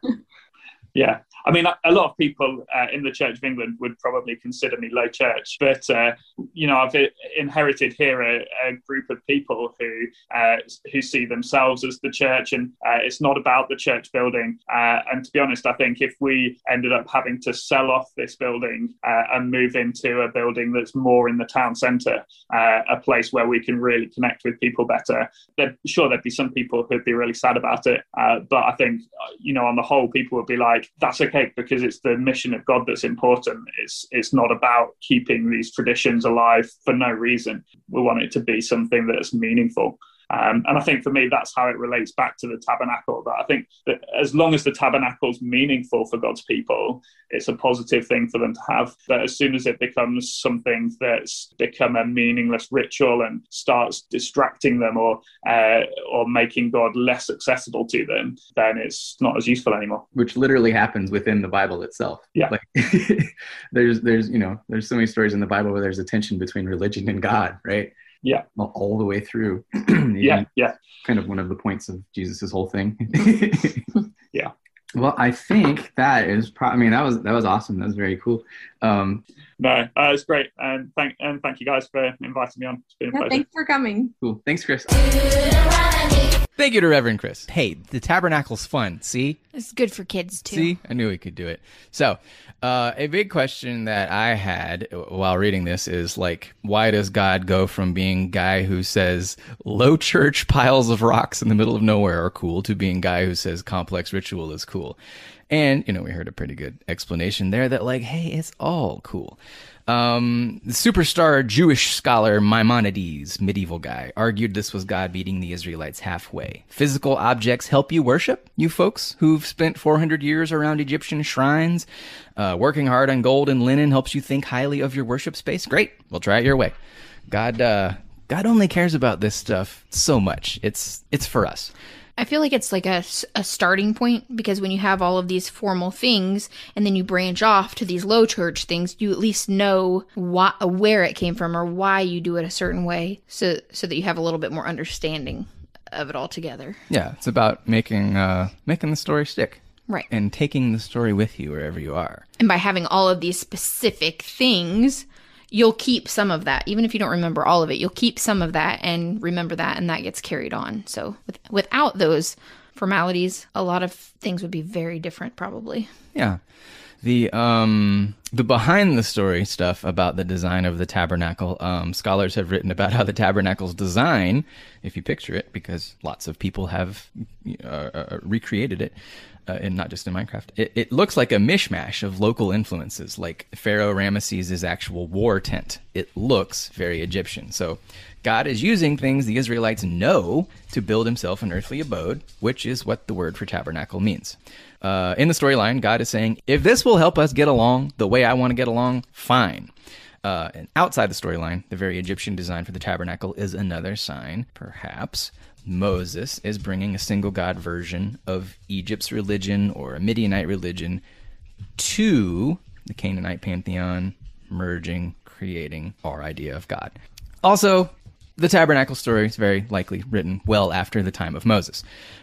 Speaker 3: Yeah. I mean, a lot of people uh, in the Church of England would probably consider me low church, but uh, you know, I've inherited here a, a group of people who uh, who see themselves as the church, and uh, it's not about the church building. Uh, and to be honest, I think if we ended up having to sell off this building uh, and move into a building that's more in the town centre, uh, a place where we can really connect with people better, there, sure there'd be some people who'd be really sad about it, uh, but I think uh, you know, on the whole, people would be like, "That's okay," because it's the mission of God that's important. It's it's not about keeping these traditions alive for no reason. We want it to be something that's meaningful. Um, and I think for me, that's how it relates back to the tabernacle. That I think that as long as the tabernacle is meaningful for God's people, it's a positive thing for them to have. But as soon as it becomes something that's become a meaningless ritual and starts distracting them or uh, or making God less accessible to them, then it's not as useful anymore.
Speaker 1: which literally happens within the Bible itself.
Speaker 3: Yeah.
Speaker 1: Like there's there's you know there's so many stories in the Bible where there's a tension between religion and God, right?
Speaker 3: Yeah.
Speaker 4: All the way through.
Speaker 3: Yeah, yeah.
Speaker 4: Kind of one of the points of Jesus's whole thing.
Speaker 3: Yeah.
Speaker 4: Well, I think that is. Pro- I mean, that was that was awesome. That was very cool. Um,
Speaker 3: No, uh, it's great, and thank and thank you guys for inviting me on. It's been a
Speaker 5: Yeah,
Speaker 3: pleasure.
Speaker 5: thanks for coming.
Speaker 4: cool. Thanks, Chris.
Speaker 1: Thank you to Reverend Chris. Hey, the tabernacle's fun. See?
Speaker 2: It's good for kids too.
Speaker 1: See, I knew we could do it. So, uh, a big question that I had while reading this is like, why does God go from being guy who says low church piles of rocks in the middle of nowhere are cool to being guy who says complex ritual is cool? And you know, we heard a pretty good explanation there that like, hey, it's all cool. Um, the superstar Jewish scholar Maimonides, medieval guy, argued this was God meeting the Israelites halfway. Physical objects help you worship, you folks who've spent 400 years around Egyptian shrines. Uh, working hard on gold and linen helps you think highly of your worship space. Great, we'll try it your way. God, uh, God only cares about this stuff so much. It's it's for us.
Speaker 2: I feel like it's like a, a starting point because when you have all of these formal things and then you branch off to these low church things, you at least know why, where it came from or why you do it a certain way, so so that you have a little bit more understanding of it all together.
Speaker 1: Yeah, it's about making uh, making the story stick
Speaker 2: Right.
Speaker 1: and taking the story with you wherever you are.
Speaker 2: And by having all of these specific things, you'll keep some of that. Even if you don't remember all of it, you'll keep some of that and remember that, and that gets carried on. So with, without those formalities, a lot of things would be very different, probably.
Speaker 1: Yeah. The um the behind the story stuff about the design of the tabernacle, um, scholars have written about how the tabernacle's design, if you picture it, because lots of people have uh, uh, recreated it, uh, and not just in Minecraft. It, it looks like a mishmash of local influences, like Pharaoh Ramesses' actual war tent. It looks very Egyptian. So God is using things the Israelites know to build himself an earthly abode, which is what the word for tabernacle means. Uh, in the storyline, God is saying, if this will help us get along the way I want to get along, fine. Uh, and outside the storyline, the very Egyptian design for the tabernacle is another sign, perhaps. Moses is bringing a single God version of Egypt's religion or a Midianite religion to the Canaanite pantheon, merging, creating our idea of God. Also, the tabernacle story is very likely written well after the time of Moses.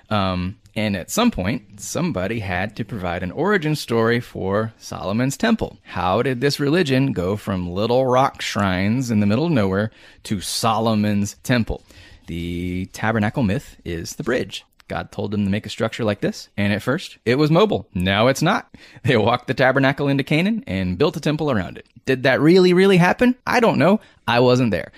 Speaker 1: Um, and at some point, somebody had to provide an origin story for Solomon's temple. How did this religion go from little rock shrines in the middle of nowhere to Solomon's temple? The tabernacle myth is the bridge. God told them to make a structure like this, and at first it was mobile. Now it's not. They walked the tabernacle into Canaan and built a temple around it. Did that really, really happen? I don't know. I wasn't there.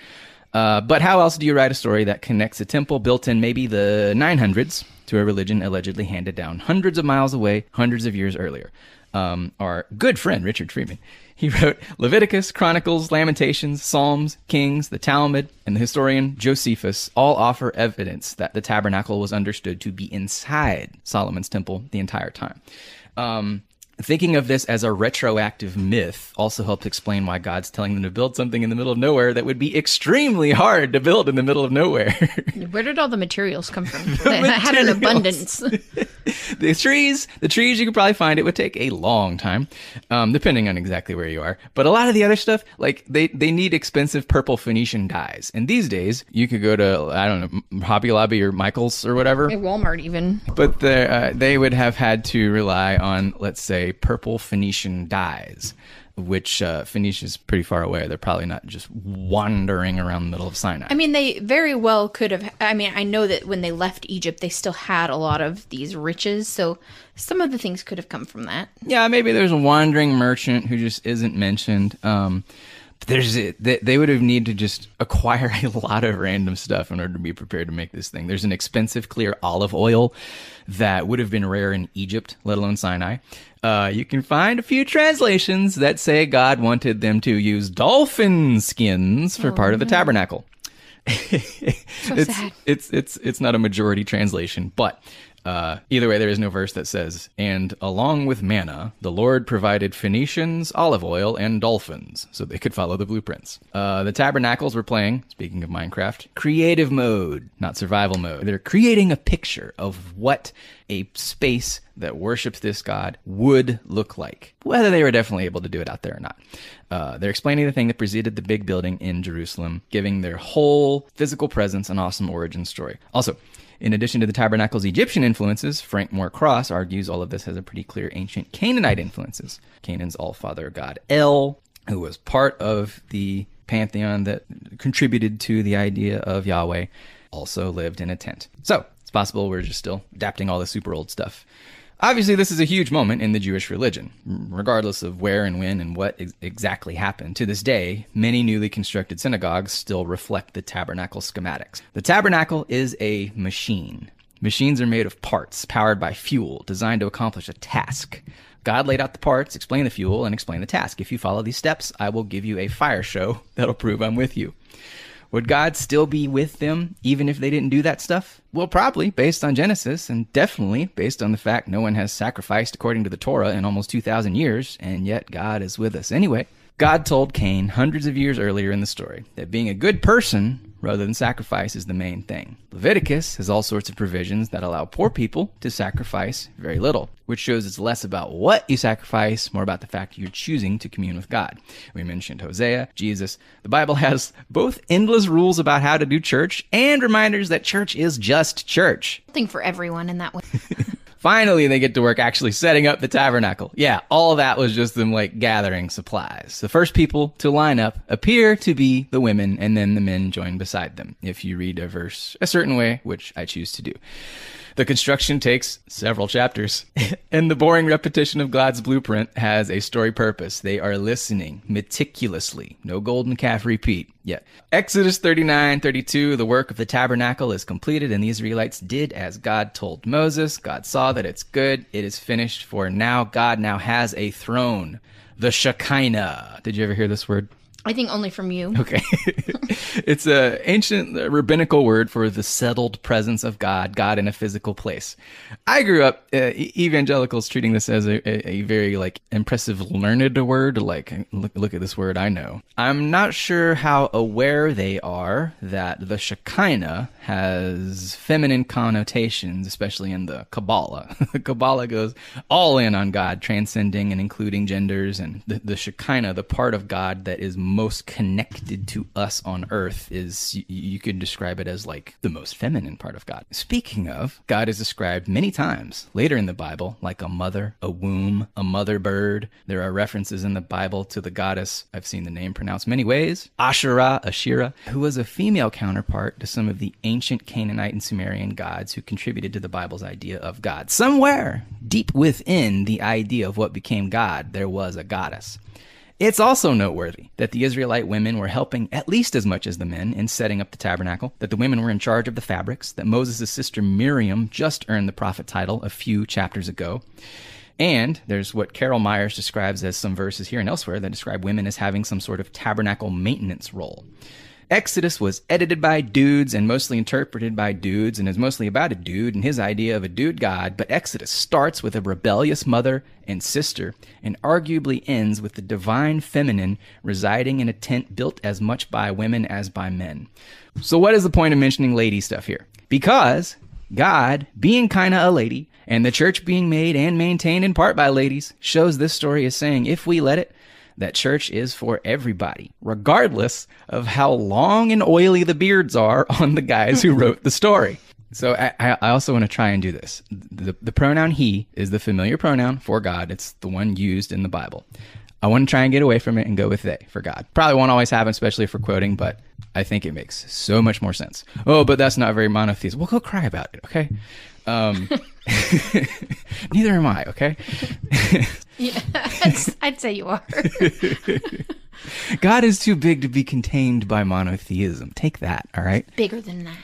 Speaker 1: Uh, but how else do you write a story that connects a temple built in maybe the 900s to a religion allegedly handed down hundreds of miles away, hundreds of years earlier? Um, our good friend Richard Friedman. He wrote Leviticus, Chronicles, Lamentations, Psalms, Kings, the Talmud, and the historian Josephus all offer evidence that the tabernacle was understood to be inside Solomon's temple the entire time. Um, Thinking of this as a retroactive myth also helps explain why God's telling them to build something in the middle of nowhere that would be extremely hard to build in the middle of nowhere.
Speaker 2: Where did all the materials come from? They had an abundance.
Speaker 1: the trees, the trees you could probably find it would take a long time, um, depending on exactly where you are. But a lot of the other stuff, like they they need expensive purple Phoenician dyes, and these days you could go to I don't know Hobby Lobby or Michaels or whatever,
Speaker 2: At Walmart, even.
Speaker 1: but the, uh, they would have had to rely on, let's say, purple Phoenician dyes, which uh, Phoenicia's pretty far away. They're probably not just wandering around the middle of Sinai.
Speaker 2: I mean, they very well could have. I mean, I know that when they left Egypt, they still had a lot of these riches. So some of the things could have come from that.
Speaker 1: yeah, maybe there's a wandering merchant who just isn't mentioned. Um, there's they, they would have need to just acquire a lot of random stuff in order to be prepared to make this thing. There's an expensive clear olive oil that would have been rare in Egypt, let alone Sinai. Uh, you can find a few translations that say God wanted them to use dolphin skins for part of the tabernacle. it's,
Speaker 2: sad.
Speaker 1: it's it's it's not a majority translation, but Uh, either way, there is no verse that says, and along with manna, the Lord provided Phoenicians, olive oil, and dolphins, so they could follow the blueprints. Uh, the tabernacles were playing, speaking of Minecraft, creative mode, not survival mode. They're creating a picture of what a space that worships this god would look like. Whether they were definitely able to do it out there or not. Uh, they're explaining the thing that preceded the big building in Jerusalem, giving their whole physical presence an awesome origin story. Also, in addition to the tabernacle's Egyptian influences, Frank Moore Cross argues all of this has a pretty clear ancient Canaanite influences. Canaan's all-father god El, who was part of the pantheon that contributed to the idea of Yahweh, also lived in a tent. So it's possible we're just still adapting all the super old stuff. Obviously, this is a huge moment in the Jewish religion, regardless of where and when and what ex- exactly happened. To this day, many newly constructed synagogues still reflect the tabernacle schematics. The tabernacle is a machine. Machines are made of parts powered by fuel designed to accomplish a task. God laid out the parts, explained the fuel, and explained the task. If you follow these steps, I will give you a fire show that'll prove I'm with you. Would God still be with them even if they didn't do that stuff? Well, probably, based on Genesis, and definitely based on the fact no one has sacrificed according to the Torah in almost 2,000 years, and yet God is with us anyway. God told Cain hundreds of years earlier in the story that being a good person rather than sacrifice is the main thing. Leviticus has all sorts of provisions that allow poor people to sacrifice very little, which shows it's less about what you sacrifice, more about the fact you're choosing to commune with God. We mentioned Hosea, Jesus. The Bible has both endless rules about how to do church and reminders that church is just church.
Speaker 2: Something for everyone in that way.
Speaker 1: Finally, they get to work actually setting up the tabernacle. Yeah, all that was just them like gathering supplies. The first people to line up appear to be the women, and then the men join beside them. If you read a verse a certain way, which I choose to do. The construction takes several chapters, and the boring repetition of God's blueprint has a story purpose. They are listening meticulously. No golden calf repeat yet. Exodus 39 32, the work of the tabernacle is completed, and the Israelites did as God told Moses. God saw that it's good, it is finished, for now God now has a throne. The Shekinah. Did you ever hear this word?
Speaker 2: I think only from you.
Speaker 1: Okay. it's an ancient rabbinical word for the settled presence of God, God in a physical place. I grew up uh, evangelicals treating this as a, a, a, very like impressive learned word. Like, look, look at this word I know. I'm not sure how aware they are that the Shekinah has feminine connotations, especially in the Kabbalah. the Kabbalah goes all in on God, transcending and including genders, and the, the Shekinah, the part of God that is most connected to us on earth is you, you could describe it as like the most feminine part of God. Speaking of, God is described many times later in the Bible like a mother, a womb, a mother bird. There are references in the Bible to the goddess, I've seen the name pronounced many ways, Asherah, Ashira, who was a female counterpart to some of the ancient Canaanite and Sumerian gods who contributed to the Bible's idea of God. Somewhere deep within the idea of what became God, there was a goddess. It's also noteworthy that the Israelite women were helping at least as much as the men in setting up the tabernacle, that the women were in charge of the fabrics, that Moses' sister Miriam just earned the prophet title a few chapters ago. And there's what Carol Meyers describes as some verses here and elsewhere that describe women as having some sort of tabernacle maintenance role. Exodus was edited by dudes and mostly interpreted by dudes and is mostly about a dude and his idea of a dude god, but Exodus starts with a rebellious mother and sister and arguably ends with the divine feminine residing in a tent built as much by women as by men. So what is the point of mentioning lady stuff here? Because God, being kinda a lady, and the church being made and maintained in part by ladies, shows this story is saying if we let it, that church is for everybody, regardless of how long and oily the beards are on the guys who wrote the story. So I, I also want to try and do this. The, the pronoun he is the familiar pronoun for God. It's the one used in the Bible. I want to try and get away from it and go with they for God. Probably won't always happen, especially for quoting, but I think it makes so much more sense. Oh, but that's not very monotheistic. Well, go cry about it, okay? Um, neither am I, okay?
Speaker 2: yeah, I'd, I'd say you are.
Speaker 1: God is too big to be contained by monotheism. Take that, all right?
Speaker 2: Bigger than that.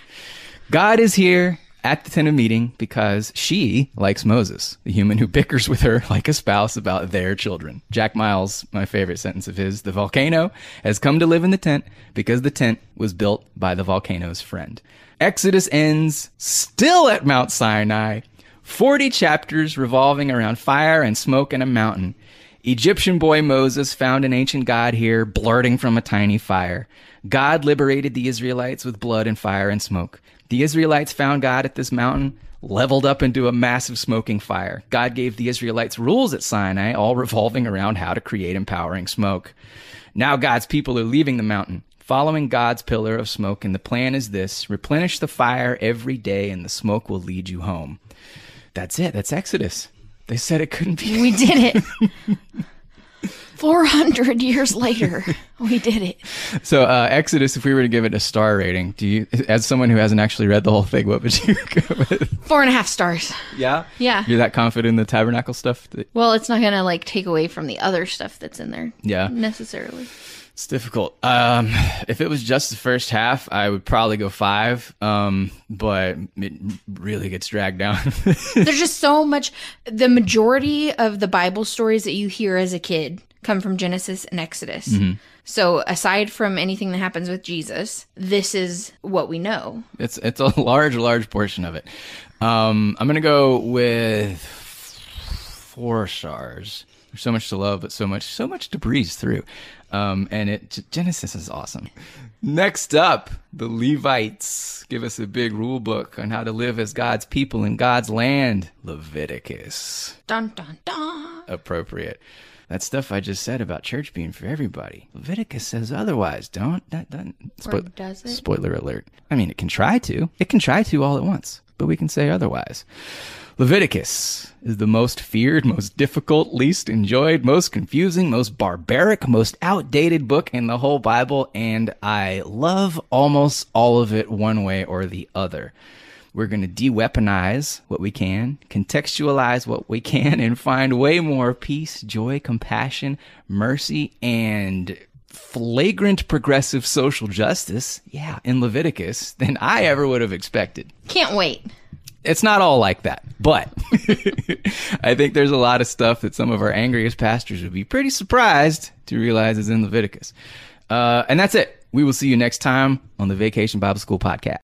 Speaker 1: God is here at the tent of meeting because she likes Moses, the human who bickers with her like a spouse about their children. Jack Miles, my favorite sentence of his, the volcano has come to live in the tent because the tent was built by the volcano's friend. Exodus ends still at Mount Sinai 40 chapters revolving around fire and smoke and a mountain. Egyptian boy Moses found an ancient God here, blurting from a tiny fire. God liberated the Israelites with blood and fire and smoke. The Israelites found God at this mountain, leveled up into a massive smoking fire. God gave the Israelites rules at Sinai, all revolving around how to create empowering smoke. Now God's people are leaving the mountain, following God's pillar of smoke, and the plan is this replenish the fire every day, and the smoke will lead you home. That's it. That's Exodus. They said it couldn't be.
Speaker 2: We did it. 400 years later, we did it.
Speaker 1: So, uh, Exodus, if we were to give it a star rating, do you, as someone who hasn't actually read the whole thing, what would you go with?
Speaker 2: Four and a half stars.
Speaker 1: Yeah?
Speaker 2: Yeah.
Speaker 1: You're that confident in the tabernacle stuff? That,
Speaker 2: Well, it's not gonna like take away from the other stuff that's in there
Speaker 1: yeah.
Speaker 2: necessarily.
Speaker 1: It's difficult. Um, if it was just the first half, I would probably go five. Um, but it really gets dragged down.
Speaker 2: There's just so much. The majority of the Bible stories that you hear as a kid come from Genesis and Exodus. So, aside from anything that happens with Jesus, this is what we know.
Speaker 1: it's it's a large, large portion of it. Um, I'm gonna go with four stars. There's so much to love, but so much, so much to breeze through. Um, and it Genesis is awesome. Next up, the Levites give us a big rule book on how to live as God's people in God's land. Leviticus.
Speaker 2: Dun dun dun.
Speaker 1: appropriate. That stuff I just said about church being for everybody. Leviticus says otherwise. Don't that, that
Speaker 2: Or does it?
Speaker 1: Spoiler alert. I mean, it can try to. It can try to all at once, but we can say otherwise. Leviticus is the most feared, most difficult, least enjoyed, most confusing, most barbaric, most outdated book in the whole Bible, and I love almost all of it one way or the other. We're going to de weaponize what we can, contextualize what we can, and find way more peace, joy, compassion, mercy, and flagrant progressive social justice, yeah, in Leviticus than I ever would have expected.
Speaker 2: Can't wait.
Speaker 1: It's not all like that, but I think there's a lot of stuff that some of our angriest pastors would be pretty surprised to realize is in Leviticus. Uh, and that's it. We will see you next time on the Vacation Bible School podcast.